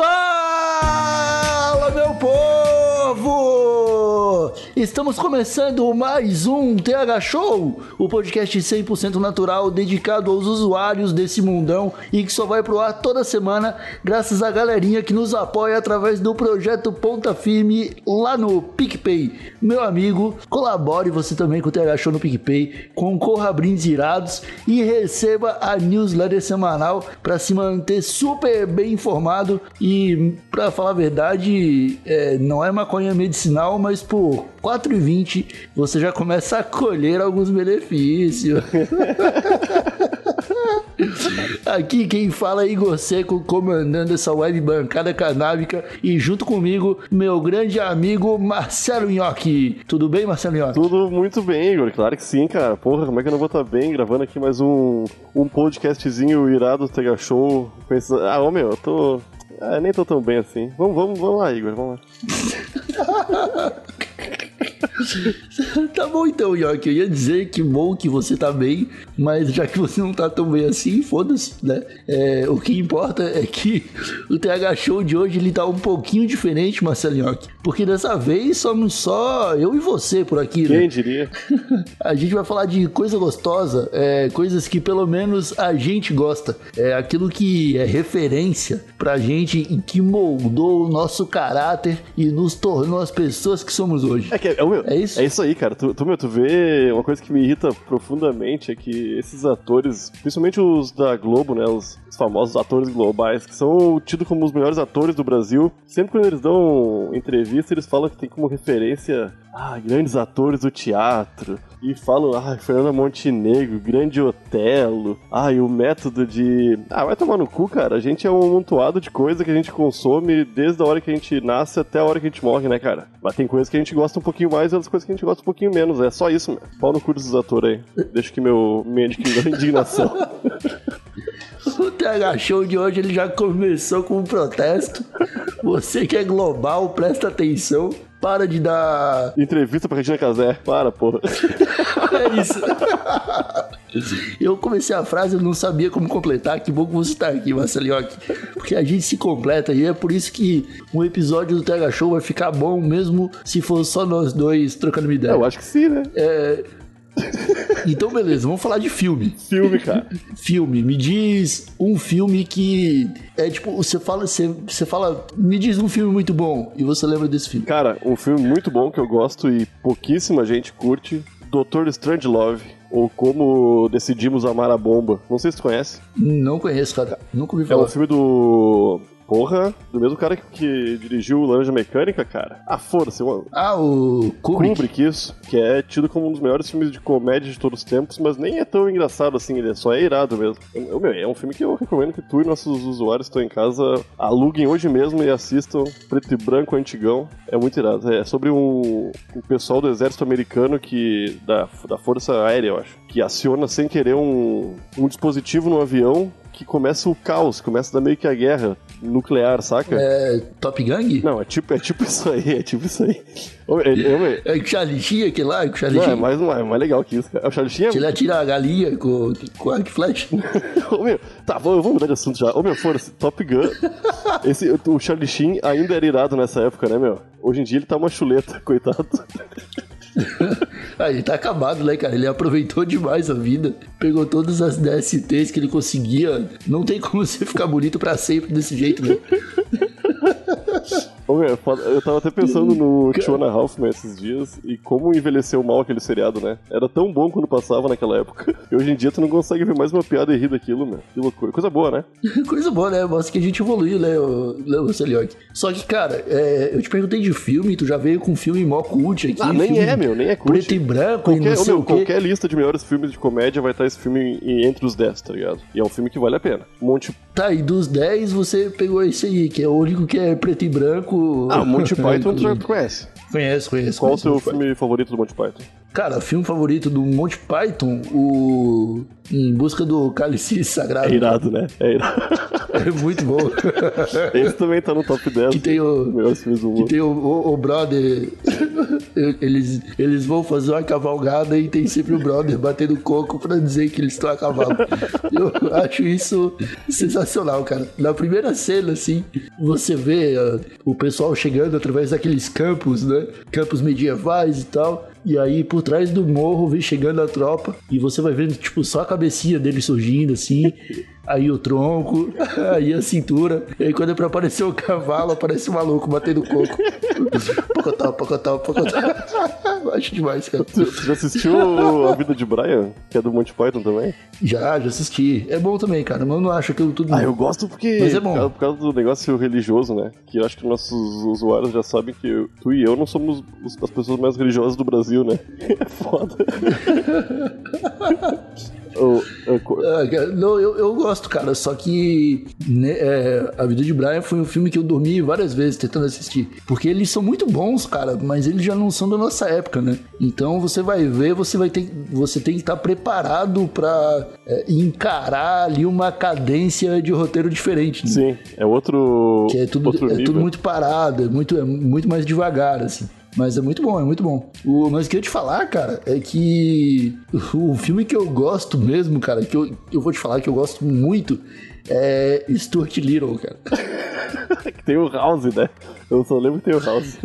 Fala, Estamos começando mais um TH Show, o podcast 100% natural dedicado aos usuários desse mundão e que só vai pro ar toda semana graças à galerinha que nos apoia através do projeto Ponta Firme lá no PicPay. Meu amigo, colabore você também com o TH Show no PicPay, concorra a brindes irados e receba a newsletter semanal para se manter super bem informado e, para falar a verdade, é, não é maconha medicinal, mas por 4,20 você já começa a colher alguns benefícios. Aqui quem fala é Igor Seco, comandando essa web bancada canábica e junto comigo, meu grande amigo Marcelo Nhoque. Tudo bem, Marcelo Nhoque? Tudo muito bem, Igor. Claro que sim, cara. Porra, como é que eu não vou estar bem gravando aqui mais um, um podcastzinho irado do Tega Show? Pensando... Ah, ô meu, eu tô. Ah, nem tô tão bem assim. Vamos, vamos, vamos lá, Igor, vamos lá. tá bom então, York. Eu ia dizer que bom que você tá bem, mas já que você não tá tão bem assim, foda-se, né? É, o que importa é que o TH Show de hoje ele tá um pouquinho diferente, Marcelo York. Porque dessa vez somos só eu e você por aqui, né? Quem diria? A gente vai falar de coisa gostosa, é, coisas que pelo menos a gente gosta. É aquilo que é referência pra gente e que moldou o nosso caráter e nos tornou as pessoas que somos hoje. É, que, é, meu, É isso? É isso aí, cara. Tu, tu, meu, tu vê uma coisa que me irrita profundamente é que esses atores, principalmente os da Globo, né? Os, os famosos atores globais, que são tidos como os melhores atores do Brasil, sempre quando eles dão entrevista, eles falam que tem como referência ah, grandes atores do teatro. E falam, ah, Fernanda Montenegro, grande Otelo. Ah, e o método de. Ah, vai tomar no cu, cara. A gente é um amontoado de coisa que a gente consome desde a hora que a gente nasce até a hora que a gente morre, né, cara? Mas tem coisas que a gente gosta um pouquinho mais e outras coisas que a gente gosta um pouquinho menos. É só isso, meu. Pau no cu desses atores aí. Deixa que meu médico indignação. O TH Show de hoje ele já começou com um protesto. Você que é global, presta atenção. Para de dar. Entrevista pra Regina Casé. Para, porra. É isso. Eu comecei a frase, eu não sabia como completar. Que bom que você tá aqui, Marcelinhoque. Porque a gente se completa e é por isso que um episódio do TH Show vai ficar bom, mesmo se for só nós dois trocando uma ideia. Eu acho que sim, né? É... Então, beleza, vamos falar de filme. Filme, cara. Filme, me diz um filme que é tipo, você fala, você, você fala, me diz um filme muito bom e você lembra desse filme. Cara, um filme muito bom que eu gosto e pouquíssima gente curte. Doutor Strangelove. Ou Como Decidimos Amar a Bomba. Não sei se tu conhece. Não conheço, cara. Nunca ouvi É falar. um filme do. Porra, do mesmo cara que, que dirigiu Laranja Mecânica, cara. A Força, uma... Ah, o Kubrick. Kubrick, isso. Que é tido como um dos melhores filmes de comédia de todos os tempos, mas nem é tão engraçado assim, ele é só é irado mesmo. Eu, meu, é um filme que eu recomendo que tu e nossos usuários que estão em casa aluguem hoje mesmo e assistam preto e branco antigão. É muito irado. É sobre um, um pessoal do exército americano que. Da, da Força Aérea, eu acho. Que aciona sem querer um, um dispositivo no avião que começa o caos, começa a dar meio que a guerra nuclear, saca? É, Top Gang? Não, é tipo, é tipo isso aí, é tipo isso aí. É- é- É o Charlie Sheen, aquele lá, o Charlie não, é Sheen. mais, não é mais legal que isso, cara. É O Charlie Sheen é... Ele atira a galinha com, com arco e flecha. Ô, meu, tá, vamos vamos mudar de assunto já. Ô, meu, força, Top Gun. Esse, o Charlie Sheen ainda era irado nessa época, né, meu? Hoje em dia ele tá uma chuleta, coitado. Ah, ele tá acabado, né, cara? Ele aproveitou demais a vida. Pegou todas as DSTs que ele conseguia. Não tem como você ficar bonito pra sempre desse jeito, né? Eu tava até pensando no Tiona Halfman esses dias e como envelheceu mal aquele seriado, né? Era tão bom quando passava naquela época. E hoje em dia tu não consegue ver mais uma piada e rir daquilo, meu. Que loucura. Coisa boa, né? Coisa boa, né? Mostra que a gente evoluiu, né, o, o Celioque? Só que, cara, é, eu te perguntei de filme, tu já veio com um filme mó cult aqui. Ah, nem é, meu, nem é cult. Preto e branco e Qualquer, ô, meu, qualquer lista de melhores filmes de comédia vai estar esse filme em- entre os 10, tá ligado? E é um filme que vale a pena. Monty, Tá, e dos 10 você pegou esse aí, que é o único que é preto e branco. Ah, Monty Python tu já conhece. Conheço, conheço. Qual o seu filme favorito do Monty Python? Cara, filme favorito do Monty Python, o. Em busca do cálice sagrado. É irado, né? É irado. É muito bom. Esse também tá no top 10 que tem o. Que tem o, o, o brother. eles, eles vão fazer uma cavalgada e tem sempre o brother batendo coco pra dizer que eles estão a cavalo. Eu acho isso sensacional, cara. Na primeira cena, assim, você vê ah, o pessoal chegando através daqueles campos, né? Campos medievais e tal. E aí, por trás do morro, vem chegando a tropa. E você vai vendo, tipo, só a cabecinha dele surgindo, assim. Aí o tronco, aí a cintura. E aí, quando é pra aparecer o cavalo, aparece o maluco batendo coco. Pocotó, pocotó, pocotó. Acho demais, cara. Tu já assistiu A Vida de Brian, que é do Monty Python também? Já, já assisti. É bom também, cara. Mas eu não acho aquilo tudo. Ah, eu gosto porque. Mas é bom. Por causa, por causa do negócio religioso, né? Que eu acho que nossos usuários já sabem que eu- tu e eu não somos os- as pessoas mais religiosas do Brasil, né? É foda. Ah, não, eu, eu gosto, cara. Só que né, é, A Vida de Brian foi um filme que eu dormi várias vezes tentando assistir. Porque eles são muito bons, cara, mas eles já não são da nossa época, né? Então você vai ver, você vai ter, você tem que estar preparado pra é, encarar ali uma cadência de roteiro diferente. Né? Sim, é outro. Que é tudo, é nível. tudo muito parado, é muito, é muito mais devagar, assim. Mas é muito bom, é muito bom. O, mas o que eu te falar, cara, é que o filme que eu gosto mesmo, cara, que eu, eu vou te falar que eu gosto muito, é Stuart Little, cara. Tem o House, né? Eu só lembro que tem o House.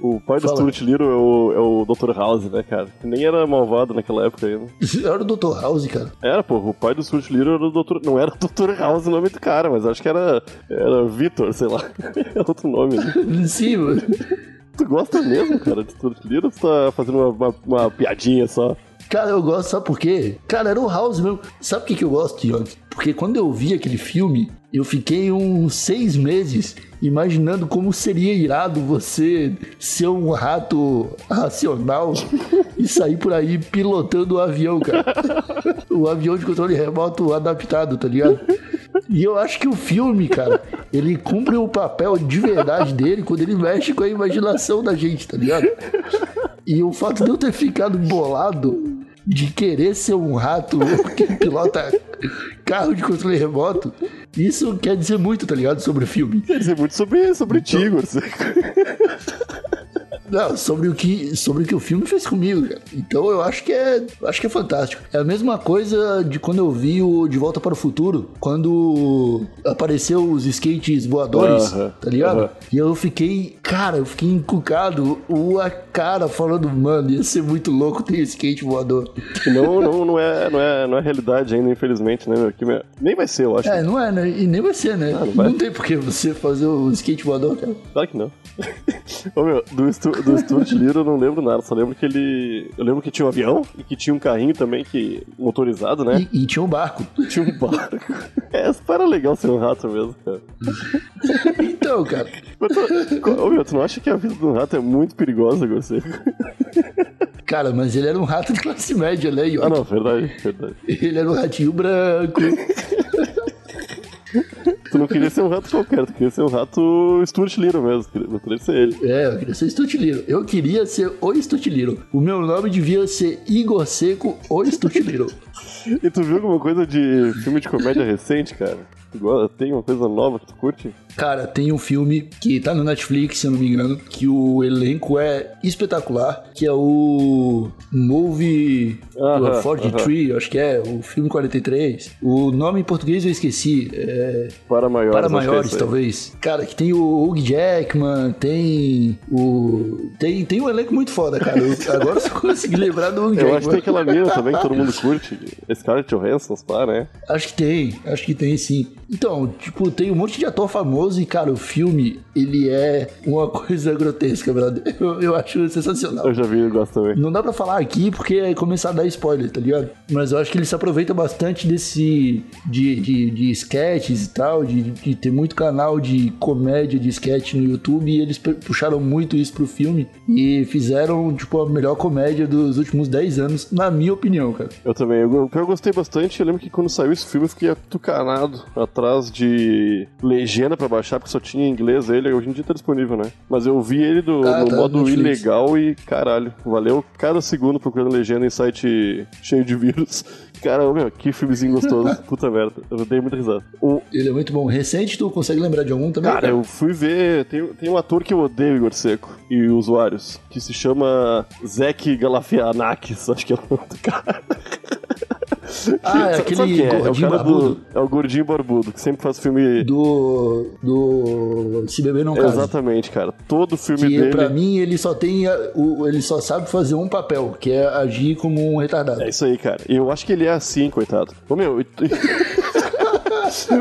O pai do Fala. Stuart Little é o, é o Dr. House, né, cara? Que nem era malvado naquela época ainda. Era o Dr. House, cara. Era, pô, o pai do Stuart Little era o Dr. Não era o Dr. House o nome do cara, mas acho que era. Era Victor, sei lá. É outro nome. Né? Sim, mano. Tu gosta mesmo, cara, de Little ou tu tá fazendo uma, uma, uma piadinha só? Cara, eu gosto, sabe por quê? Cara, era o House mesmo. Sabe por que, que eu gosto, Young? Porque quando eu vi aquele filme, eu fiquei uns seis meses imaginando como seria irado você ser um rato racional e sair por aí pilotando o avião, cara. o avião de controle remoto adaptado, tá ligado? E eu acho que o filme, cara, ele cumpre o papel de verdade dele quando ele mexe com a imaginação da gente, tá ligado? E o fato de eu ter ficado bolado de querer ser um rato que pilota carro de controle remoto, isso quer dizer muito, tá ligado? Sobre o filme. Quer dizer muito sobre, sobre Então- ti, Gorsi. Não, sobre o que, sobre o que o filme fez comigo, cara. Então eu acho que é, acho que é fantástico. É a mesma coisa de quando eu vi o De Volta para o Futuro, quando apareceu os skates voadores, Aham, tá ligado? aham. E eu fiquei, cara, eu fiquei encucado, o a cara falando, mano, ia ser muito louco ter skate voador. Não, não, não, é, não, é, não é realidade ainda, infelizmente, né, meu? Que Nem vai ser, eu acho. É, não é, né? E nem vai ser, né? Ah, não não, vai. tem por que você fazer o skate voador, cara. Claro que não. Ô meu, do, Stu, do Stuart Little eu não lembro nada, só lembro que ele. Eu lembro que tinha um avião e que tinha um carrinho também que. motorizado, né? E, e tinha um barco. Tinha um barco. É, era legal ser um rato mesmo, cara. Então, cara, Mas tu, ô meu, tu não acha que a vida de um rato é muito perigosa, você? cara, mas ele era um rato de classe média, né? E Ah não, verdade, verdade. Ele era um ratinho branco. Tu não queria ser um rato qualquer, tu queria ser um rato Stuart Little mesmo, eu queria ser ele. É, eu queria ser Stutiliro. Eu queria ser o Stutiliro. O meu nome devia ser Igor Seco, o Stutiliro. E tu viu alguma coisa de filme de comédia recente, cara? Tem uma coisa nova que tu curte? Cara, tem um filme que tá no Netflix, se eu não me engano, que o elenco é espetacular, que é o Movie Aham, 43, acho que é, o filme 43. O nome em português eu esqueci, é Para maiores. Para é maiores, aí. talvez. Cara, que tem o Hugh Jackman, tem o. Tem, tem um elenco muito foda, cara. Eu- agora eu só consegui lembrar do Hugh Eu Jackman. acho que tem aquela mina também que todo mundo curte. Scarlett Johansson, pá, né? Acho que tem, acho que tem sim. Então, tipo, tem um monte de ator famoso e, cara, o filme, ele é uma coisa grotesca, brother. Eu, eu acho sensacional. Eu já vi, eu gosto também. Não dá pra falar aqui porque é começar a dar spoiler, tá ligado? Mas eu acho que ele se aproveita bastante desse. de, de, de sketches e tal, de, de ter muito canal de comédia de sketch no YouTube e eles puxaram muito isso pro filme e fizeram, tipo, a melhor comédia dos últimos 10 anos, na minha opinião, cara. Eu também. Eu, eu gostei bastante. Eu lembro que quando saiu esse filme eu fiquei atucanado atrás de legenda pra baixar, porque só tinha em inglês ele. Hoje em dia tá disponível, né? Mas eu vi ele do, Ah, no tá, modo Netflix. ilegal e caralho, valeu cada segundo procurando legenda em site cheio de vírus. Cara, meu, que filmezinho gostoso. Puta merda. Eu dei muita risada. O, Ele é muito bom. Recente, tu consegue lembrar de algum também? Cara, eu fui ver. Tem, tem um ator que eu odeio, Igor Seco, e usuários, que se chama Zek Galafianakis, acho que é o nome do cara. Ah, é aquele é? É gordinho cara barbudo. do. É o gordinho barbudo, que sempre faz filme. Do. Do. Se beber não casa. Exatamente, cara. Todo filme Que dele. pra mim ele só tem. a- o, ele só sabe fazer um papel, que é agir como um retardado. É isso aí, cara. E eu acho que ele é assim, coitado. Ô meu.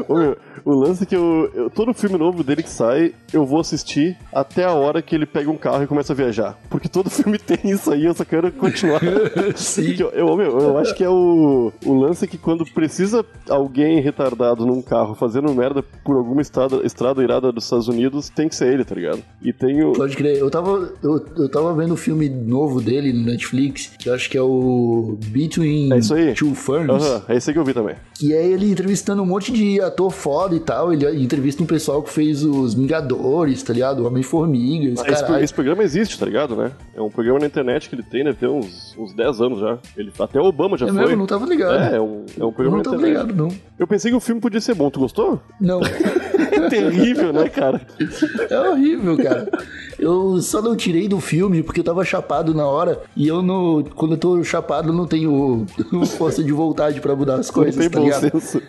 Ô meu, o lance é que eu, eu- Todo filme novo dele que sai, eu vou assistir até a hora que ele pega um carro e começa a viajar. Porque todo filme tem isso aí, eu só quero continuar. Sim. Eu, eu, meu, eu acho que é o, o lance é que quando precisa alguém retardado num carro fazendo merda por alguma estrada, estrada irada dos Estados Unidos, tem que ser ele, tá ligado? E tem o. Pode crer. Eu tava, eu, eu tava vendo o filme novo dele no Netflix, que eu acho que é o Between É. Two Ferns. Aham, é esse aí que eu vi também. E é ele entrevistando um monte de ator foda e tal. Ele entrevista um pessoal que fez os Vingadores, tá ligado? O Homem-Formiga, esse Ah, Esse, programa existe, tá ligado, né? É um programa na internet que ele tem, deve ter uns, uns 10 anos já. Ele, até o Obama já É foi. mesmo? Não tava ligado. É, é um, é um Eu programa não tava internet. ligado, não. Eu pensei que o filme podia ser bom. Tu gostou? Não. É terrível, né, cara? É horrível, cara. Eu só não tirei do filme porque eu tava chapado na hora. E eu não. Quando eu tô chapado, eu não tenho força de vontade pra mudar as Não coisas, tem tá bom ligado? senso.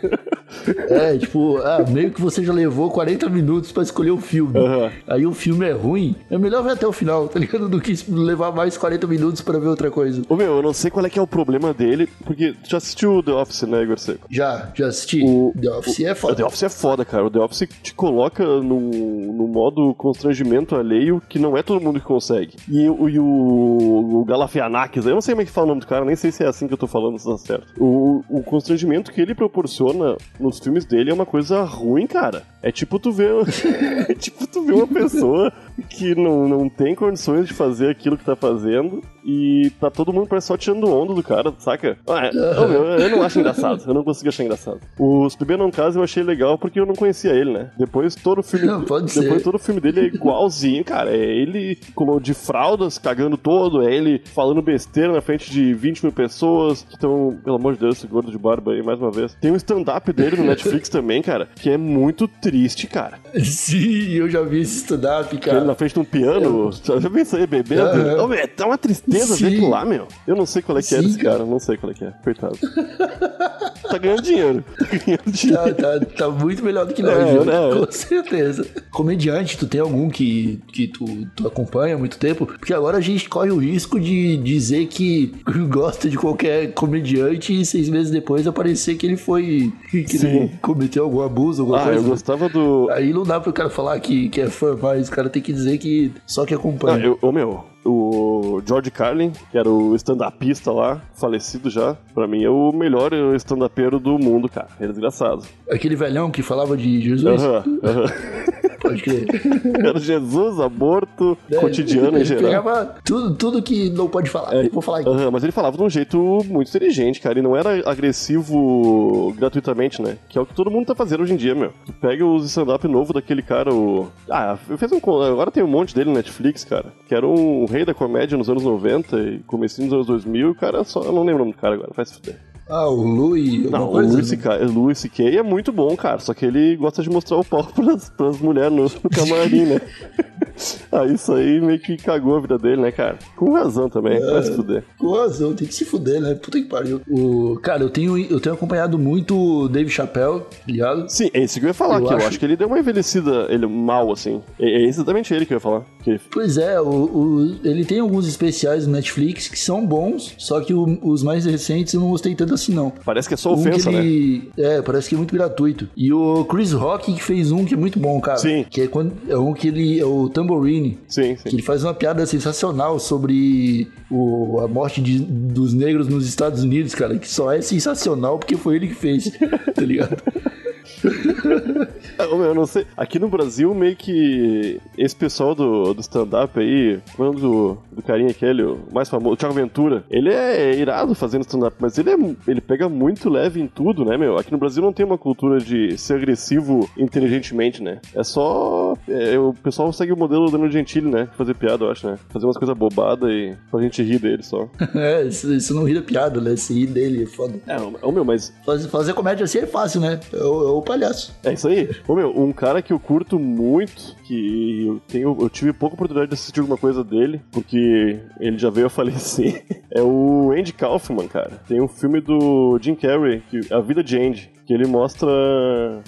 É, tipo, ah, meio que você já levou 40 minutos pra escolher o filme. Aham. Aí o filme é ruim, é melhor ver até o final, tá ligado? Do que levar mais 40 minutos pra ver outra coisa. Ô meu, eu não sei qual é que é o problema dele, porque tu já assistiu The Office, né, Igor Seco? Já, já assisti. O- The Office é O The foda. Office é foda, cara. O The Office te coloca num, num modo constrangimento alheio que não é todo mundo que consegue. E, o- e o, o Galafianakis, eu não sei como é que fala o nome do cara, nem sei se é assim que eu tô falando, se tá certo. O, o constrangimento que ele proporciona nos filmes dele é uma coisa ruim, cara. É tipo tu ver. é tipo tu ver uma pessoa que não, não tem condições de fazer aquilo que tá fazendo e tá todo mundo parece só tirando onda do cara, saca? Ah, é, ô, meu, eu não acho engraçado, eu não consigo achar engraçado. O Se Beber Não Casa eu achei legal porque eu não conhecia ele, né? Depois todo o filme. Não, pode depois ser. todo o filme dele é igualzinho, cara. É ele com- de fraldas, cagando todo, é ele falando besteira na frente de 20 mil pessoas que estão, pelo amor de Deus, esse gordo de barba aí, mais uma vez. Tem um stand-up dele no Netflix também, cara, que é muito triste, cara. Sim, eu já vi esse stand-up, cara. Na frente de um piano, já pensei bebendo. Aham. Ô, meu, tá uma tristeza ver Sim. aquilo lá, meu. Eu não sei qual é que é Sim, desse cara, não sei qual é que é. Coitado. tá ganhando dinheiro. Tá ganhando dinheiro. Tá, tá, tá muito melhor do que nós, É, né? com certeza. Comediante, tu tem algum que, que tu, tu acompanha há muito tempo? Porque agora a gente corre o risco de dizer que gosta de qualquer comediante e seis meses depois aparecer que ele foi. que Sim. ele cometeu algum abuso, alguma Ah, coisa. eu gostava do. Aí não dá pro cara falar que, que é fã, mas o cara tem que dizer que só que acompanha. eu, ô, meu, o George Carlin, que era o stand-upista lá, falecido já, pra mim é o melhor stand-upeiro do mundo, cara. Ele é desgraçado. Aquele velhão que falava de Jesus, Aham, aham. pode crer. Era Jesus, aborto, cotidiano em ele geral. pegava tudo, tudo que não pode falar. É, Vou falar aqui. aham, mas ele falava de um jeito muito inteligente, cara. E não era agressivo gratuitamente, né? Que é o que todo mundo tá fazendo hoje em dia, meu. Tu pega os stand-up novo daquele cara, o. Ah, fez um. con- Agora tem um monte dele no Netflix, cara. Que era um rei da comédia nos anos 90 e comecinho nos anos 2000. E o cara só. Eu não lembro o nome do cara agora, faz fuder. Ah, o Louis, Não, o coisa? Louis C.K. Louis C.K. é muito bom, cara. Só que ele gosta de mostrar o pau pras, pras mulheres no, no camarim, né? ah, isso aí meio que cagou a vida dele, né, cara? Com razão também, vai se fuder. Com razão, tem que se fuder, né? Puta que pariu. O, cara, eu tenho, eu tenho acompanhado muito o Dave Chappelle, ligado? Sim, é isso que eu ia falar, Eu que eu acho- acho que ele deu uma envelhecida ele, mal, assim. É, é exatamente ele que eu ia falar. Que Pois é, o, o- ele tem alguns especiais no Netflix que são bons, só que o- os mais recentes eu não gostei tanto assim, não. parece que é só Um ofensa, né? ele- É, parece que é muito gratuito. E o Chris Rock que fez um que é muito bom, cara. Sim. Que é, quando, é um que ele. É o Tambourine. Sim, Que sim. ele faz uma piada sensacional sobre o, a morte de- dos negros nos Estados Unidos, cara. Que só é sensacional porque foi ele que fez, tá ligado? Meu, Eu não sei. Aqui no Brasil, meio que esse pessoal do, do stand-up aí, como é o do, do carinha aquele, o mais famoso, o Thiago Ventura, ele é irado fazendo stand-up, mas ele, é, ele pega muito leve em tudo, né, meu? Aqui no Brasil não tem uma cultura de ser agressivo inteligentemente, né? É só. é, o pessoal segue o modelo do Danilo Gentili, né? Fazer piada, eu acho, né? Fazer umas coisas bobadas e pra gente rir dele só. É, isso, isso não ri da piada, né? Se rir dele é foda. É, ô, meu, mas Fazer, fazer comédia assim é fácil, né? É o, é o palhaço. É isso aí. Ô meu, um cara que eu curto muito, que eu tenho, eu tive pouca oportunidade de assistir alguma coisa dele, porque ele já veio a falecer, é o Andy Kaufman, cara. Tem um filme do Jim Carrey, que, A Vida de Andy, que ele mostra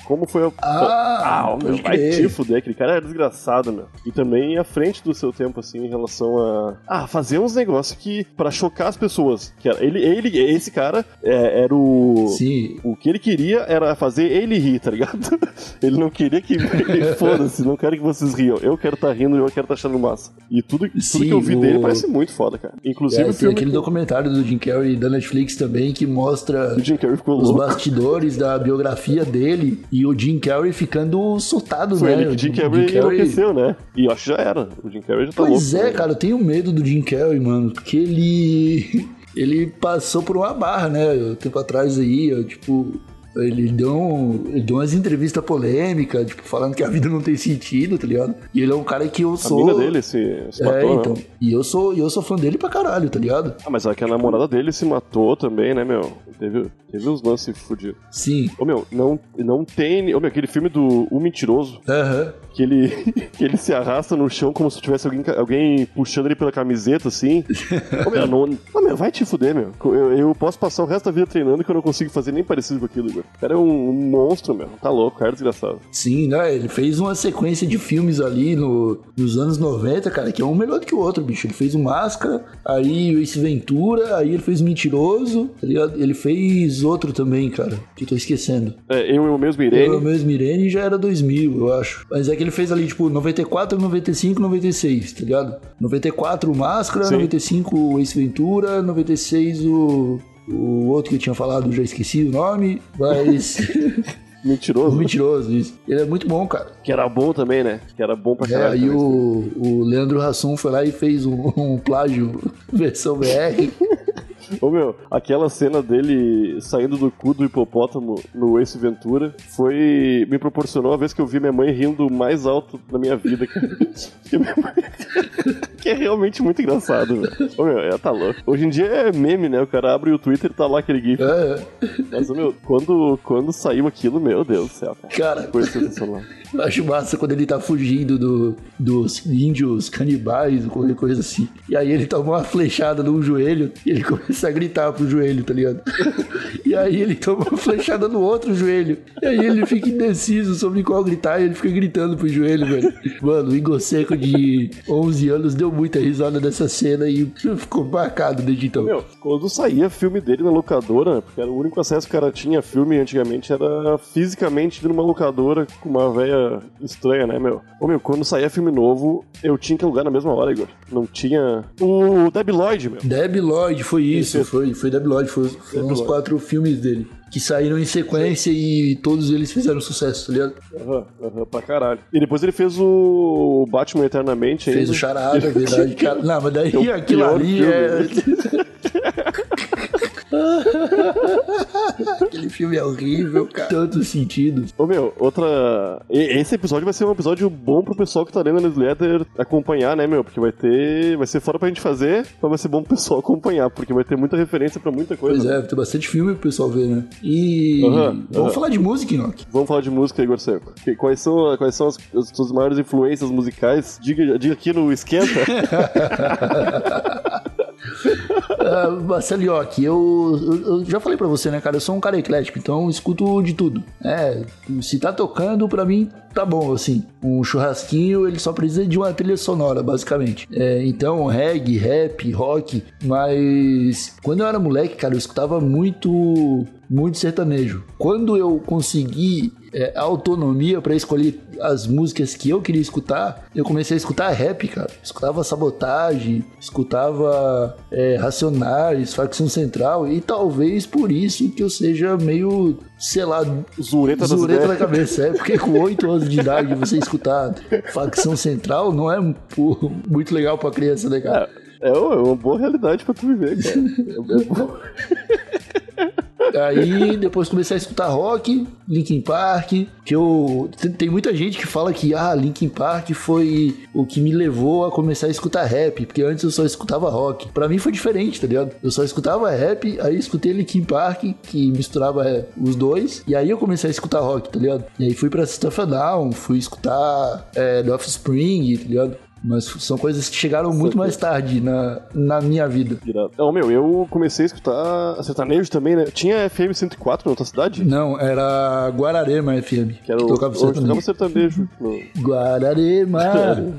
como foi a... Ah, ah, meu, vai crer. te fuder, aquele cara é desgraçado, meu. E também à frente do seu tempo, assim, em relação a... Ah, fazer uns negócios que, pra chocar as pessoas. Que era, ele, ele, esse cara é, era o... Sim. O que ele queria era fazer ele rir, tá ligado? Ele não queria que. Foda-se, não quero que vocês riam. Eu quero estar rindo e eu quero estar achando massa. E tudo, tudo Sim, que eu vi o- dele parece muito foda, cara. Inclusive É, o tem filme. aquele que documentário do Jim Carrey da Netflix também que mostra O Jim Carrey ficou os louco. bastidores da biografia dele e o Jim Carrey ficando surtado, Foi né? ele o Jim Carrey Jim Carrey- enlouqueceu, né? E eu acho que já era. O Jim Carrey já tá Pois louco. é, né? cara, eu tenho medo do Jim Carrey, mano, porque ele. Ele passou por uma barra, né? Um tempo atrás aí, eu, tipo. Ele deu, um- ele deu umas entrevistas polêmicas, tipo, falando que a vida não tem sentido, tá ligado? E ele é um cara que eu A sou. mina dele se, se É, matou, então. né? E eu sou, eu sou fã dele pra caralho, tá ligado? Ah, mas é que a namorada dele se matou também, né, meu? Teve, teve uns lances fudidos. Sim. Ô, meu, não, não tem. Ô, meu, aquele filme do O Mentiroso, Aham. que ele, que ele se arrasta no chão como se tivesse alguém, alguém puxando ele pela camiseta, assim. Ô, meu, não, não, meu, vai te fuder, meu. Eu, eu posso passar o resto da vida treinando que eu não consigo fazer nem parecido com aquilo, Igor. O cara é um, um monstro, meu. Tá louco, cara é desgraçado. Sim, né? Ele fez uma sequência de filmes ali no, nos anos 90, cara, que é um melhor do que o outro, bicho. Ele fez o Máscara, aí o Ace Ventura, aí ele fez o Mentiroso, tá ligado? Ele fez outro também, cara, que eu tô esquecendo. É, eu, eu mesmo, Eu Irene. mesmo, Irene já era 2000, eu acho. Mas é que ele fez ali, tipo, 94, 95, 96, tá ligado? 94 o Máscara, Sim. 95 o Ace Ventura, 96 o... O outro que eu tinha falado, já esqueci o nome, mas... Mentiroso. Mentiroso, isso. Ele é muito bom, cara. Que era bom também, né? Que era bom pra É, caralho. aí o, o Leandro Hassum foi lá e fez um, um plágio versão BR. Ô meu, aquela cena dele saindo do cu do hipopótamo no Ace Ventura foi. me proporcionou a vez que eu vi minha mãe rindo mais alto na minha vida. que, minha mãe- que é realmente muito engraçado, velho. Ô meu, é, tá louco. Hoje em dia é meme, né? O cara abre o Twitter e tá lá aquele GIF. É, Mas, ô, meu, quando, quando saiu aquilo, meu Deus do céu, cara. cara, Coisa sensacional. acho massa quando ele tá fugindo do, dos índios canibais ou qualquer coisa assim. E aí ele toma uma flechada no joelho e ele começa a gritar pro joelho, tá ligado? E aí ele toma uma flechada no outro joelho. E aí ele fica indeciso sobre qual gritar e ele fica gritando pro joelho, velho. Mano, o Igor Seco de 11 anos deu muita risada dessa cena e ficou marcado desde então. Meu, quando saía filme dele na locadora, porque era o único acesso que o cara tinha filme antigamente, era fisicamente numa locadora com uma velha estranha, né, meu? Ô, meu, quando saía filme novo, eu tinha que alugar na mesma hora, Igor. Não tinha... O Debi Lloyd, meu. Deb Lloyd, foi isso, Isso. foi, foi Deb Lloyd, foi, foram Deb os Lloyd. quatro filmes dele. Que saíram em sequência e todos eles fizeram sucesso, tá ligado? Aham, aham, pra caralho. E depois ele fez o Batman Eternamente Fez ainda. o Charada, é verdade. Cara, não, mas daí É aquilo ali é. Aquele filme é horrível, cara. Tantos sentidos. Ô meu, outra. e- Esse episódio vai ser um episódio bom pro pessoal que tá lendo a newsletter acompanhar, né, meu? Porque vai ter. Vai ser fora pra gente fazer, mas vai ser bom pro pessoal acompanhar, porque vai ter muita referência pra muita coisa. Pois é, tem bastante filme pro pessoal ver, né? E. Aham, Vamos aham. falar de música, Inoki. Vamos falar de música, Igor Seco. Que- Quais são, quais são as, as suas maiores influências musicais? Diga, diga aqui no Esquenta. Ah, Marcelo Ioki, eu, eu, eu já falei pra você, né, cara? Eu sou um cara eclético, então escuto de tudo. É, se tá tocando, pra mim tá bom, assim. Um churrasquinho, ele só precisa de uma trilha sonora, basicamente. É, então, reggae, rap, rock. Mas quando eu era moleque, cara, eu escutava muito, muito sertanejo. Quando eu consegui é, autonomia pra escolher as músicas que eu queria escutar, eu comecei a escutar rap, cara. Escutava Sabotagem, escutava é, Racionais, Facção Central, e talvez por isso que eu seja meio, sei lá, Zureta zureta na cabeça. É porque com 8 anos de idade você escutar Facção Central não é pô, muito legal pra criança, né, cara? É, é uma boa realidade pra tu viver, cara. É, é. Aí depois comecei a escutar rock, Linkin Park, que eu tem- muita gente que fala que ah, Linkin Park foi o que me levou a começar a escutar rap, porque antes eu só escutava rock. Pra mim foi diferente, tá ligado? Eu só escutava rap, aí escutei Linkin Park, que misturava é, os dois, e aí eu comecei a escutar rock, tá ligado? E aí fui pra System of a Down, fui escutar é, The Offspring, tá ligado? Mas são coisas que chegaram muito mais tarde na, na minha vida. Não, meu, eu comecei a escutar sertanejo também, né? Tinha FM 104 na tua cidade? Não, era Guararema FM. Que era o, tocava onde sertanejo. tocava sertanejo. no- Guararema.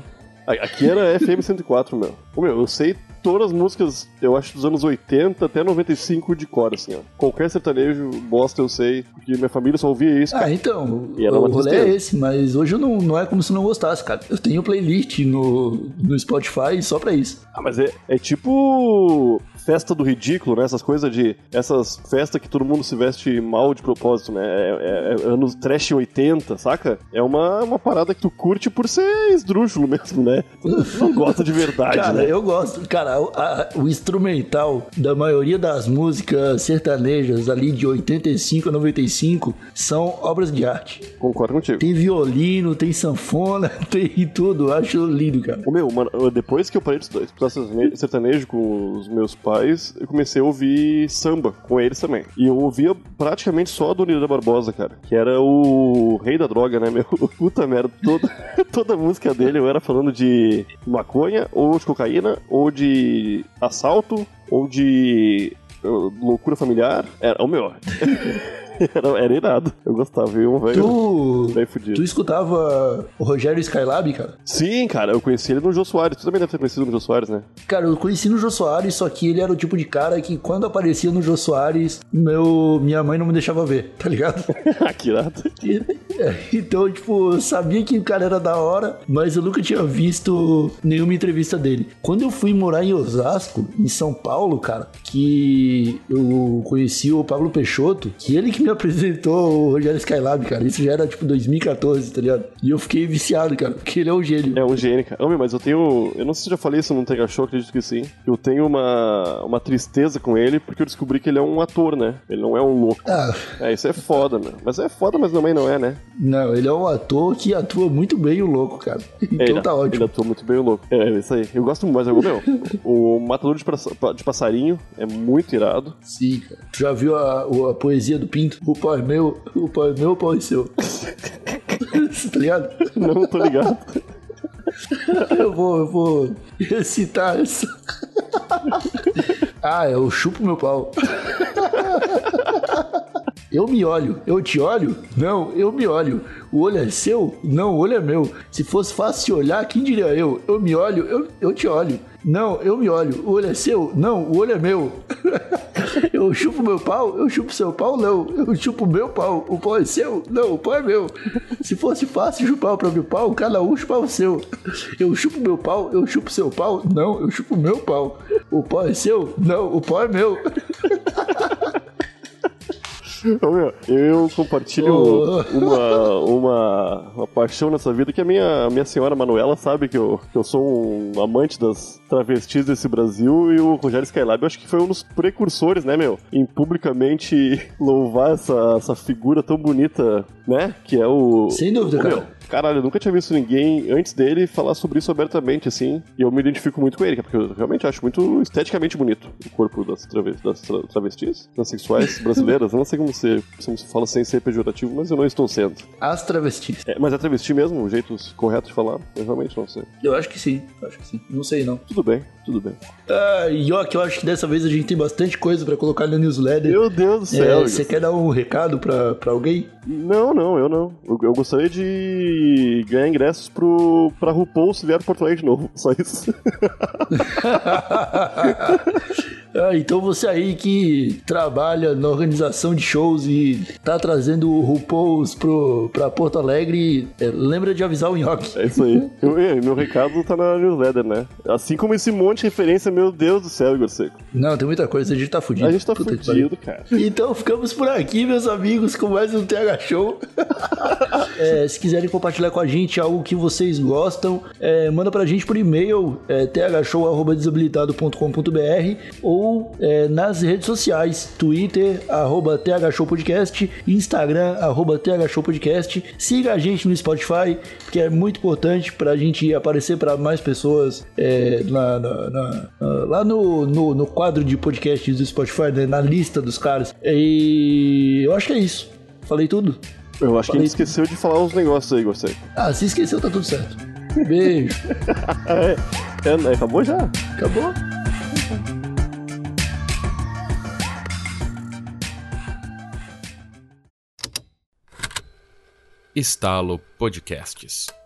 Aqui era FM 104, meu. Ô, meu, eu sei todas as músicas, eu acho, dos anos 80 até 95 de cor, assim, ó. Qualquer sertanejo, bosta, eu sei, porque minha família só ouvia isso. Ah, então, E era o rolê é esse, mas hoje não, não é como se não gostasse, cara. Eu tenho playlist no, no Spotify só pra isso. Ah, mas é, é tipo festa do ridículo, né? Essas coisas de. Essas festas que todo mundo se veste mal de propósito, né? É, é- é anos trash 80, saca? É uma, uma parada que tu curte por ser esdrúxulo mesmo, né? Tu não gosta de verdade, Cara, né? eu gosto. Cara, o- a- o instrumental da maioria das músicas sertanejas ali de 85 a 95 são obras de arte. Concordo contigo. Tem violino, tem sanfona, tem tudo. Acho lindo, cara. Ô, meu, mano, depois que eu parei de estudar sertanejo com os meus pais, eu comecei a ouvir samba com eles também. E eu ouvia praticamente só a Dona Barbosa, cara. Que era o rei da droga, né, meu? Puta merda. Toda, toda música dele eu era falando de maconha, ou de cocaína, ou de assalto, ou de uh, loucura familiar. Era o meu. era, era irado. Eu gostava, viu? Um velho. Tu, fudido. tu escutava o Rogério Skylab, cara? Sim, cara, eu conheci ele no Jô Soares. Tu também deve ter conhecido no Jô Soares, né? Cara, eu conheci no Jô Soares, só que ele era o tipo de cara que quando aparecia no Jô Soares, meu, minha mãe não me deixava ver, tá ligado? Que irado. É, Então, tipo, eu sabia que o cara era da hora, mas eu nunca tinha visto nenhuma entrevista dele. Quando eu fui morar em Osasco, em São Paulo, cara, que eu conheci o Pablo Peixoto, que ele que me apresentou o Rogério Skylab, cara. Isso já era tipo 2014, tá ligado? E eu fiquei viciado, cara, porque ele é um gênio. É um gênio, cara. Homem, mas eu tenho. Eu não sei se eu já falei isso no Tega Show, acredito que sim. Eu tenho uma, uma tristeza com ele, porque eu descobri que ele é um ator, né? Ele não é um louco. Ah, É, isso é foda, meu. Mas é foda, mas também não é, né? não, ele é um ator que atua muito bem o louco, cara. Então ele, tá Ele ótimo. atua muito bem o louco. É, é isso aí. Eu gosto muito, mas eu, meu, o Matador de, de Passarinho é muito irado. Sim, cara. Tu já viu a, o- a poesia do Pinto? O pau é meu, o pau é meu, o pau é seu. tá ligado? Não tô ligado. Eu vou, eu vou recitar essa. ah, eu chupo meu pau. Eu me olho, eu te olho? Não, eu me olho. O olho é seu? Não, o olho é meu. Se fosse fácil olhar, quem diria eu? Eu me olho, eu, eu te olho. Não, eu me olho. O olho é seu? Não, o olho é meu. eu chupo meu pau? Eu chupo seu pau? Não. Eu chupo meu pau. O pau é seu? Não, o pau é meu. Se fosse fácil chupar o próprio pau, cada um chupava o seu. Eu chupo meu pau? Eu chupo seu pau? Não, eu chupo meu pau. O pau é seu? Não, o pau é meu. Ô, meu, eu compartilho Ô. uma, uma, uma paixão nessa vida que a minha, a minha senhora Manuela sabe que eu, que eu sou um amante das travestis desse Brasil e o Rogério Skylab eu acho que foi um dos precursores, né, meu, em publicamente louvar essa, essa figura tão bonita, né, que é o... Sem dúvida, Ô, cara. meu, Caralho, eu nunca tinha visto ninguém antes dele falar sobre isso abertamente, assim. E eu me identifico muito com ele, porque eu realmente acho muito esteticamente bonito o corpo das, trave das tra travestis, transexuais brasileiras. Eu não sei como se, como se fala sem ser pejorativo, mas eu não estou sendo. As travestis. É, mas é travesti mesmo, o jeito correto de falar? Eu realmente não sei. Eu acho que sim, acho que sim. Não sei não. Tudo bem, tudo bem. Ah, Yoki, eu acho que dessa vez a gente tem bastante coisa pra colocar na newsletter. Meu Deus do É, céu. Você quer dar um recado pra, pra alguém? Não, não, eu não. Eu, eu gostaria de ganhar ingressos pro, pra RuPaul se vier Porto Alegre de novo. Só isso. Ah, então você aí que trabalha na organização de shows e tá trazendo o RuPaul's pro, pra Porto Alegre, é, lembra de avisar o Nhoque. É isso aí. Eu- meu recado tá na newsletter, né? Assim como esse monte de referência, meu Deus do céu, Igor Seco. Não, tem muita coisa, a gente tá fudido. A gente tá Puta fudido, cara. Então ficamos por aqui, meus amigos, com mais um TH Show. É, se quiserem compartilhar com a gente algo que vocês gostam, é, manda pra gente por e-mail, é, thshow.desabilitado.com.br ou é, nas redes sociais, Twitter, arroba thshowpodcast, Instagram, arroba thshowpodcast. Siga a gente no Spotify, que é muito importante pra gente aparecer pra mais pessoas é, na- na- na- lá no, no, no quadro de podcasts do Spotify, né, na lista dos caras. E eu acho que é isso. Falei tudo? Eu acho que a Falei gente esqueceu de falar uns negócios aí, Seco. Ah, se esqueceu, tá tudo certo. Beijo. É, é, acabou já? Acabou? Estalo Podcasts.